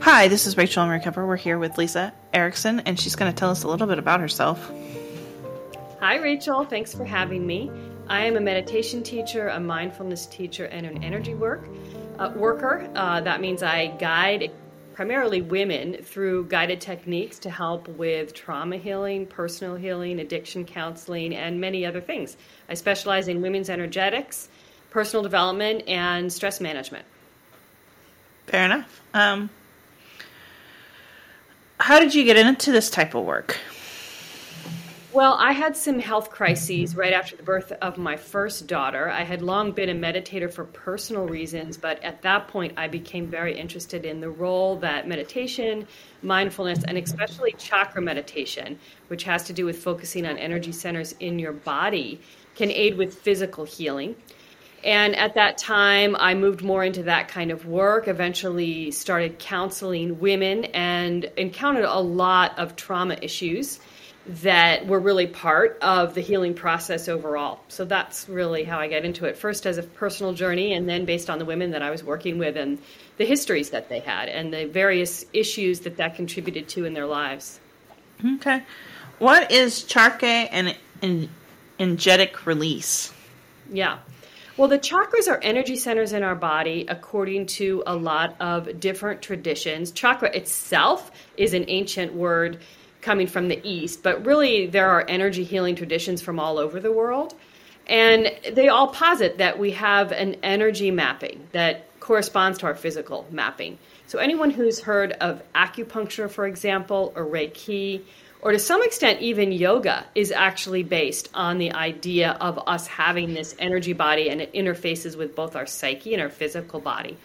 Hi, this is Rachel on Recovery. We're here with Lisa Erickson, and she's going to tell us a little bit about herself. Hi, Rachel. Thanks for having me. I am a meditation teacher, a mindfulness teacher, and an energy work uh, worker. Uh, that means I guide primarily women through guided techniques to help with trauma healing, personal healing, addiction counseling, and many other things. I specialize in women's energetics, personal development, and stress management. Fair enough. Um, how did you get into this type of work? Well, I had some health crises right after the birth of my first daughter. I had long been a meditator for personal reasons, but at that point, I became very interested in the role that meditation, mindfulness, and especially chakra meditation, which has to do with focusing on energy centers in your body, can aid with physical healing. And at that time, I moved more into that kind of work, eventually started counseling women, and encountered a lot of trauma issues that were really part of the healing process overall. So that's really how I got into it. First as a personal journey, and then based on the women that I was working with and the histories that they had and the various issues that that contributed to in their lives. Okay. What is chakra and energetic release? Yeah. Well, the chakras are energy centers in our body according to a lot of different traditions. Chakra itself is an ancient word coming from the East, but really there are energy healing traditions from all over the world. And they all posit that we have an energy mapping that corresponds to our physical mapping. So, anyone who's heard of acupuncture, for example, or Reiki, or to some extent even yoga, is actually based on the idea of us having this energy body and it interfaces with both our psyche and our physical body.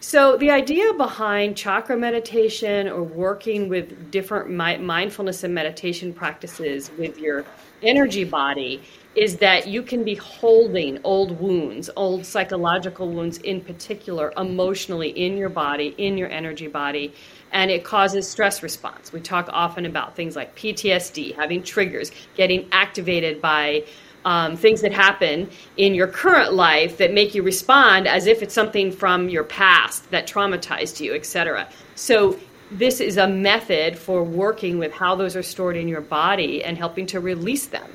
So, the idea behind chakra meditation or working with different mi- mindfulness and meditation practices with your energy body is that you can be holding old wounds, old psychological wounds in particular, emotionally in your body, in your energy body, and it causes stress response. We talk often about things like PTSD, having triggers, getting activated by um, things that happen in your current life that make you respond as if it's something from your past that traumatized you, etc. So this is a method for working with how those are stored in your body and helping to release them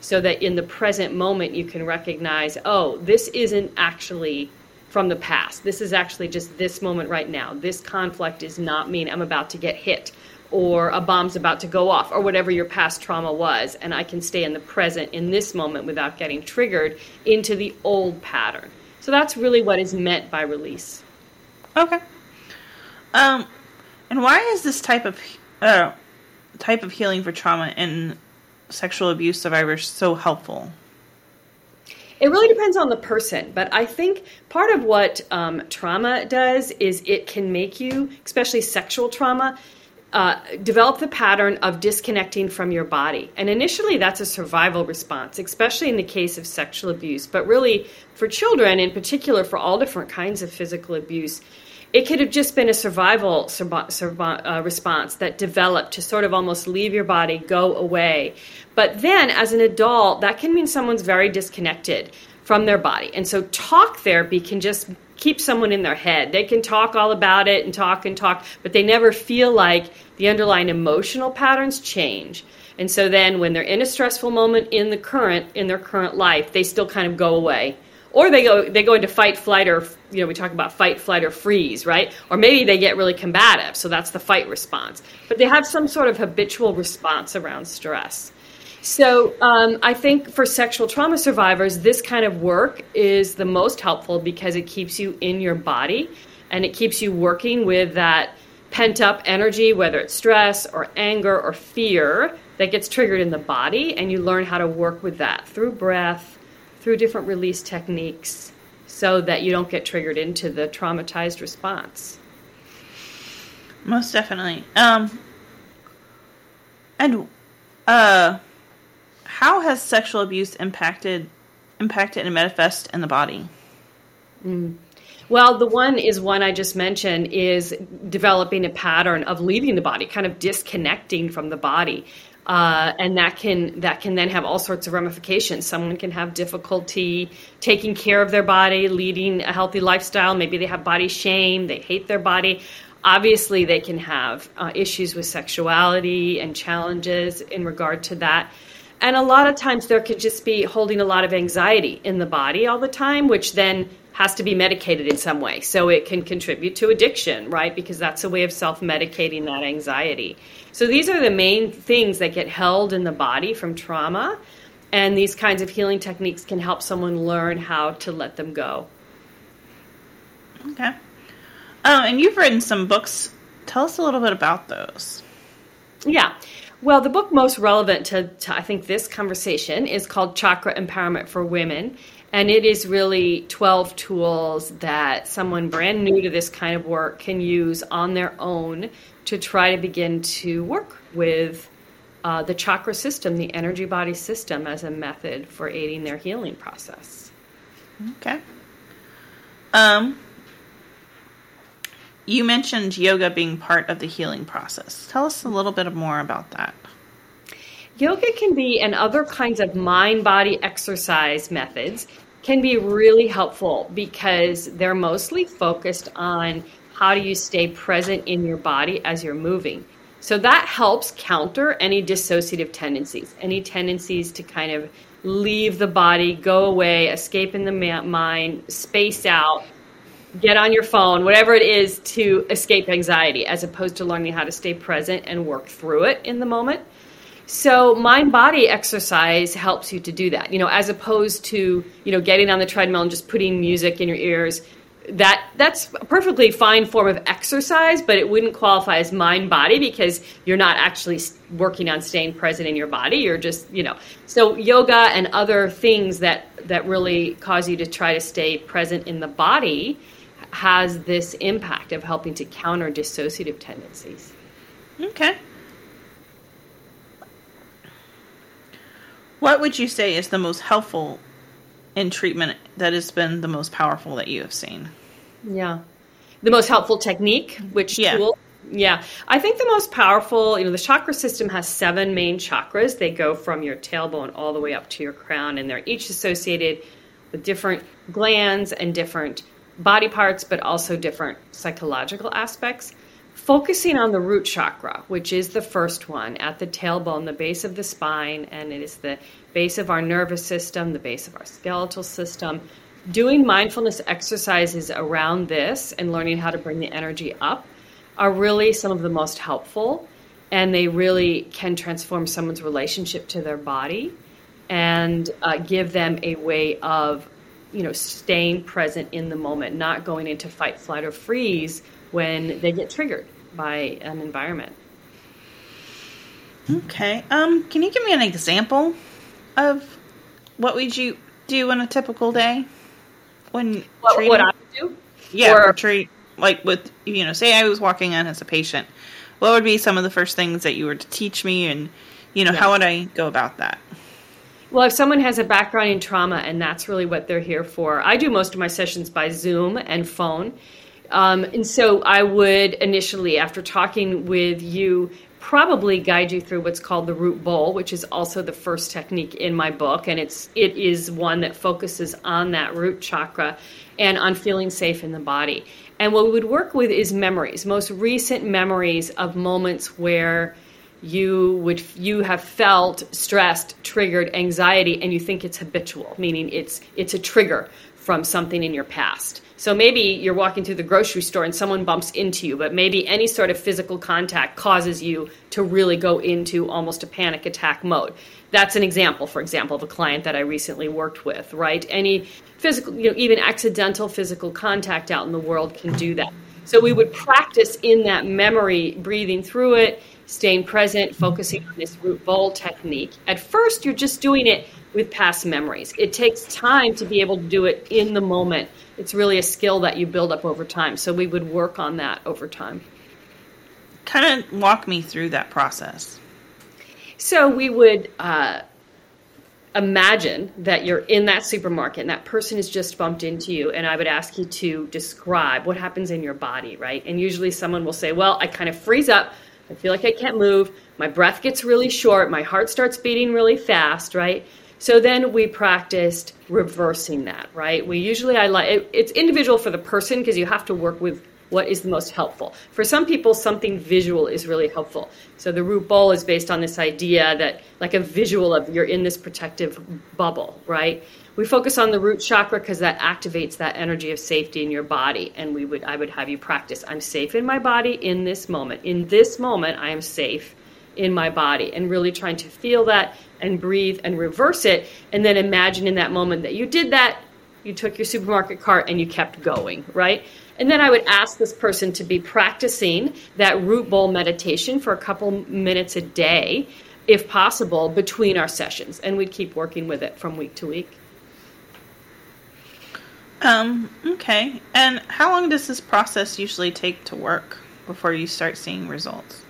so that in the present moment you can recognize, oh, this isn't actually from the past. This is actually just this moment right now. This conflict is not mean I'm about to get hit or a bomb's about to go off or whatever your past trauma was and i can stay in the present in this moment without getting triggered into the old pattern. So that's really what is meant by release. Okay. Um and why is this type of uh, type of healing for trauma and sexual abuse survivors so helpful? It really depends on the person, but I think part of what um, trauma does is it can make you, especially sexual trauma, uh, develop the pattern of disconnecting from your body. And initially, that's a survival response, especially in the case of sexual abuse. But really, for children, in particular, for all different kinds of physical abuse, it could have just been a survival uh, response that developed to sort of almost leave your body, go away. But then, as an adult, that can mean someone's very disconnected from their body. And so, talk therapy can just keep someone in their head. They can talk all about it and talk and talk, but they never feel like the underlying emotional patterns change. And so then when they're in a stressful moment in the current in their current life, they still kind of go away. Or they go they go into fight, flight, or you know we talk about fight, flight, or freeze, right? Or maybe they get really combative, so that's the fight response. But they have some sort of habitual response around stress. So um, I think for sexual trauma survivors, this kind of work is the most helpful because it keeps you in your body and it keeps you working with that pent up energy, whether it's stress or anger or fear that gets triggered in the body, and you learn how to work with that through breath, through different release techniques, so that you don't get triggered into the traumatized response. Most definitely. Um, and uh, how has sexual abuse impacted impacted and manifest in the body? Mm. Well, the one is one I just mentioned is developing a pattern of leaving the body, kind of disconnecting from the body. Uh, and that can that can then have all sorts of ramifications. Someone can have difficulty taking care of their body, leading a healthy lifestyle. Maybe they have body shame, they hate their body. Obviously, they can have uh, issues with sexuality and challenges in regard to that. And a lot of times, there could just be holding a lot of anxiety in the body all the time, which then has to be medicated in some way. So it can contribute to addiction, right? Because that's a way of self medicating that anxiety. So these are the main things that get held in the body from trauma. And these kinds of healing techniques can help someone learn how to let them go. Okay. Um, and you've written some books. Tell us a little bit about those. Yeah. Well, the book most relevant to, to, I think, this conversation is called Chakra Empowerment for Women. And it is really 12 tools that someone brand new to this kind of work can use on their own to try to begin to work with uh, the chakra system, the energy body system, as a method for aiding their healing process. Okay. Um, you mentioned yoga being part of the healing process. Tell us a little bit more about that. Yoga can be, and other kinds of mind body exercise methods can be really helpful because they're mostly focused on how do you stay present in your body as you're moving. So that helps counter any dissociative tendencies, any tendencies to kind of leave the body, go away, escape in the mind, space out, get on your phone, whatever it is to escape anxiety, as opposed to learning how to stay present and work through it in the moment. So mind body exercise helps you to do that. You know, as opposed to, you know, getting on the treadmill and just putting music in your ears. That that's a perfectly fine form of exercise, but it wouldn't qualify as mind body because you're not actually working on staying present in your body. You're just, you know. So yoga and other things that that really cause you to try to stay present in the body has this impact of helping to counter dissociative tendencies. Okay. What would you say is the most helpful in treatment that has been the most powerful that you have seen? Yeah. The most helpful technique, which yeah. tool? Yeah. I think the most powerful, you know, the chakra system has seven main chakras. They go from your tailbone all the way up to your crown, and they're each associated with different glands and different body parts, but also different psychological aspects focusing on the root chakra, which is the first one at the tailbone, the base of the spine, and it is the base of our nervous system, the base of our skeletal system. Doing mindfulness exercises around this and learning how to bring the energy up are really some of the most helpful, and they really can transform someone's relationship to their body and uh, give them a way of you know staying present in the moment not going into fight flight or freeze when they get triggered by an environment. Okay. Um, can you give me an example of what would you do on a typical day when what treating? would I do? Yeah, or, treat like with you know, say I was walking in as a patient. What would be some of the first things that you were to teach me, and you know, yeah. how would I go about that? Well, if someone has a background in trauma and that's really what they're here for, I do most of my sessions by Zoom and phone. Um, and so I would initially, after talking with you, probably guide you through what's called the root bowl, which is also the first technique in my book, and it's it is one that focuses on that root chakra and on feeling safe in the body. And what we would work with is memories, most recent memories of moments where you would you have felt stressed, triggered, anxiety, and you think it's habitual, meaning it's it's a trigger from something in your past. So maybe you're walking through the grocery store and someone bumps into you, but maybe any sort of physical contact causes you to really go into almost a panic attack mode. That's an example, for example, of a client that I recently worked with, right? Any physical, you know, even accidental physical contact out in the world can do that. So we would practice in that memory, breathing through it, staying present, focusing on this root bowl technique. At first, you're just doing it with past memories. It takes time to be able to do it in the moment it's really a skill that you build up over time. So we would work on that over time. Kind of walk me through that process. So we would uh, imagine that you're in that supermarket and that person has just bumped into you, and I would ask you to describe what happens in your body, right? And usually someone will say, Well, I kind of freeze up, I feel like I can't move. My breath gets really short. My heart starts beating really fast, right? So then we practiced reversing that, right? We usually, I like, it, it's individual for the person because you have to work with what is the most helpful. For some people, something visual is really helpful. So the root bowl is based on this idea that, like a visual of you're in this protective bubble, right? We focus on the root chakra because that activates that energy of safety in your body. And we would, I would have you practice. I'm safe in my body in this moment. In this moment, I am safe in my body, and really trying to feel that and breathe and reverse it, and then imagine in that moment that you did that. You took your supermarket cart and you kept going, right? And then I would ask this person to be practicing that root bowl meditation for a couple minutes a day, if possible, between our sessions. And we'd keep working with it from week to week. Um, okay. And how long does this process usually take to work before you start seeing results?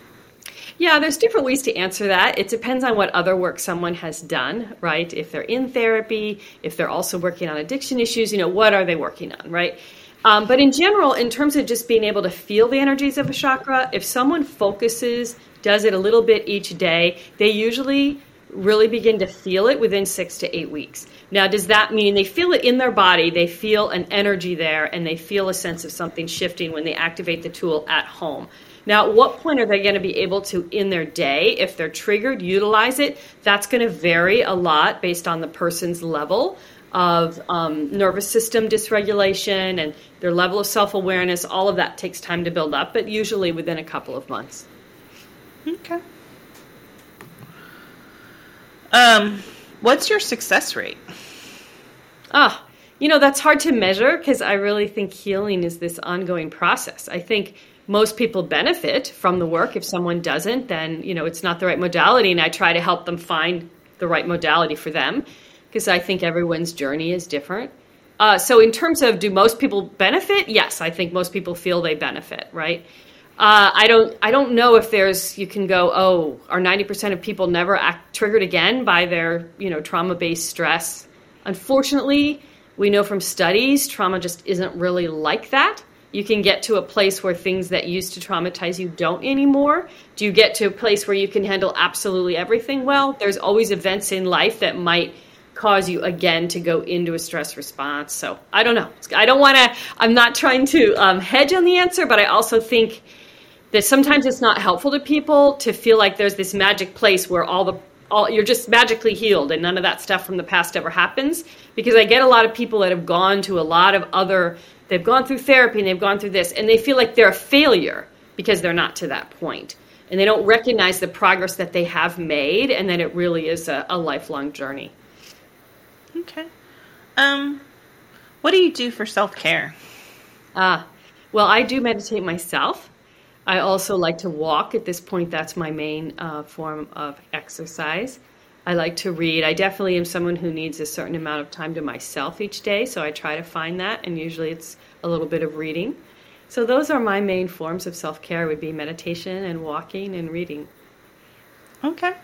Yeah, there's different ways to answer that. It depends on what other work someone has done, right? If they're in therapy, if they're also working on addiction issues, you know, what are they working on, right? Um, but in general, in terms of just being able to feel the energies of a chakra, if someone focuses, does it a little bit each day, they usually really begin to feel it within six to eight weeks. Now, does that mean they feel it in their body? They feel an energy there and they feel a sense of something shifting when they activate the tool at home. Now, at what point are they going to be able to, in their day, if they're triggered, utilize it? That's going to vary a lot based on the person's level of um, nervous system dysregulation and their level of self awareness. All of that takes time to build up, but usually within a couple of months. Okay. Um, what's your success rate? Ah, you know, that's hard to measure because I really think healing is this ongoing process. I think most people benefit from the work. If someone doesn't, then, you know, it's not the right modality. And I try to help them find the right modality for them because I think everyone's journey is different. Uh, so, in terms of do most people benefit? Yes, I think most people feel they benefit, right? Uh, I don't. I don't know if there's. You can go. Oh, are ninety percent of people never act triggered again by their you know trauma based stress? Unfortunately, we know from studies trauma just isn't really like that. You can get to a place where things that used to traumatize you don't anymore. Do you get to a place where you can handle absolutely everything? Well, there's always events in life that might cause you again to go into a stress response. So I don't know. I don't want to, I'm not trying to um, hedge on the answer, but I also think that sometimes it's not helpful to people to feel like there's this magic place where all the all you're just magically healed and none of that stuff from the past ever happens because I get a lot of people that have gone to a lot of other they've gone through therapy and they've gone through this and they feel like they're a failure because they're not to that point and they don't recognize the progress that they have made and that it really is a, a lifelong journey. Okay. Um, what do you do for self care? Ah, well, I do meditate myself. I also like to walk. At this point, that's my main uh, form of exercise. I like to read. I definitely am someone who needs a certain amount of time to myself each day, so I try to find that, and usually it's a little bit of reading. So those are my main forms of self care. Would be meditation and walking and reading. Okay.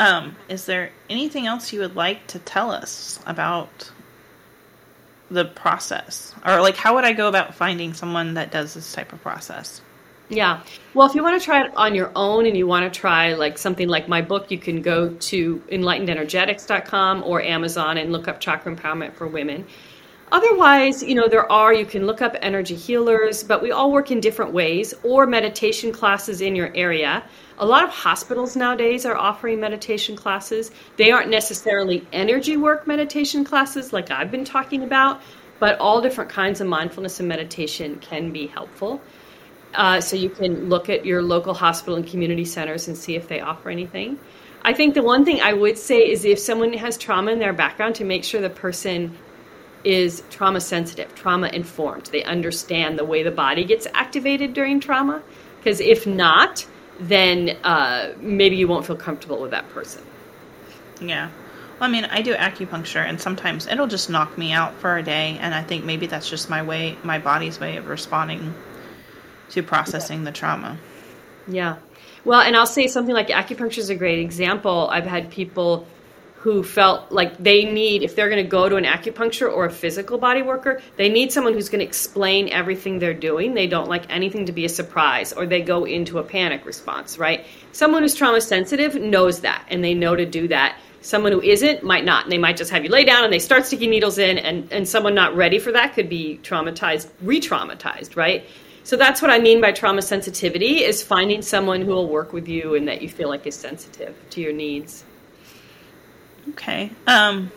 Um, is there anything else you would like to tell us about the process? Or, like, how would I go about finding someone that does this type of process? Yeah. Well, if you want to try it on your own and you want to try like something like my book, you can go to enlightenedenergetics.com or Amazon and look up chakra empowerment for women. Otherwise, you know, there are, you can look up energy healers, but we all work in different ways, or meditation classes in your area. A lot of hospitals nowadays are offering meditation classes. They aren't necessarily energy work meditation classes like I've been talking about, but all different kinds of mindfulness and meditation can be helpful. Uh, so you can look at your local hospital and community centers and see if they offer anything. I think the one thing I would say is if someone has trauma in their background, to make sure the person is trauma sensitive, trauma informed. They understand the way the body gets activated during trauma. Because if not, then uh, maybe you won't feel comfortable with that person. Yeah. Well, I mean, I do acupuncture, and sometimes it'll just knock me out for a day, and I think maybe that's just my way, my body's way of responding to processing the trauma. Yeah. Well, and I'll say something like acupuncture is a great example. I've had people who felt like they need, if they're going to go to an acupuncture or a physical body worker, they need someone who's going to explain everything they're doing. They don't like anything to be a surprise or they go into a panic response, right? Someone who's trauma sensitive knows that and they know to do that. Someone who isn't might not. And they might just have you lay down and they start sticking needles in, and, and someone not ready for that could be traumatized, re traumatized, right? So that's what I mean by trauma sensitivity is finding someone who will work with you and that you feel like is sensitive to your needs. Okay. Um,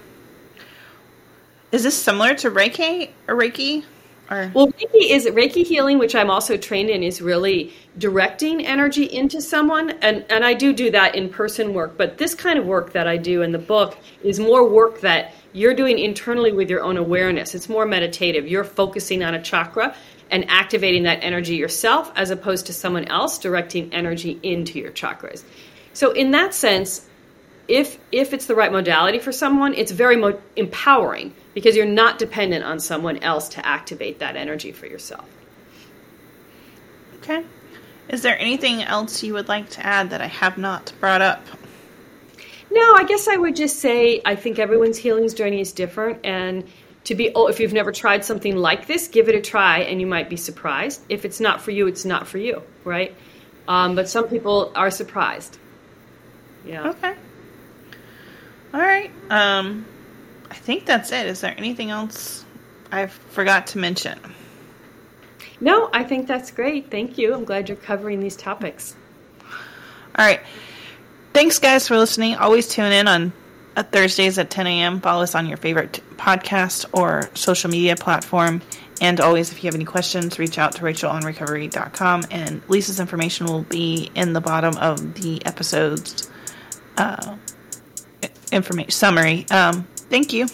is this similar to Reiki or Reiki? Or well, Reiki is Reiki healing, which I'm also trained in, is really directing energy into someone, and and I do do that in person work. But this kind of work that I do in the book is more work that you're doing internally with your own awareness. It's more meditative. You're focusing on a chakra and activating that energy yourself, as opposed to someone else directing energy into your chakras. So in that sense, if if it's the right modality for someone, it's very mo- empowering because you're not dependent on someone else to activate that energy for yourself. Okay. Is there anything else you would like to add that I have not brought up? No, I guess I would just say I think everyone's healing journey is different and to be oh if you've never tried something like this, give it a try and you might be surprised. If it's not for you, it's not for you, right? Um, but some people are surprised. Yeah. Okay. All right. Um, I think that's it. Is there anything else I forgot to mention? No, I think that's great. Thank you. I'm glad you're covering these topics. All right. Thanks, guys, for listening. Always tune in on uh, Thursdays at 10 a.m. Follow us on your favorite podcast or social media platform. And always, if you have any questions, reach out to Rachel on rachelonrecovery.com. And Lisa's information will be in the bottom of the episode's uh, information summary. Um, thank you.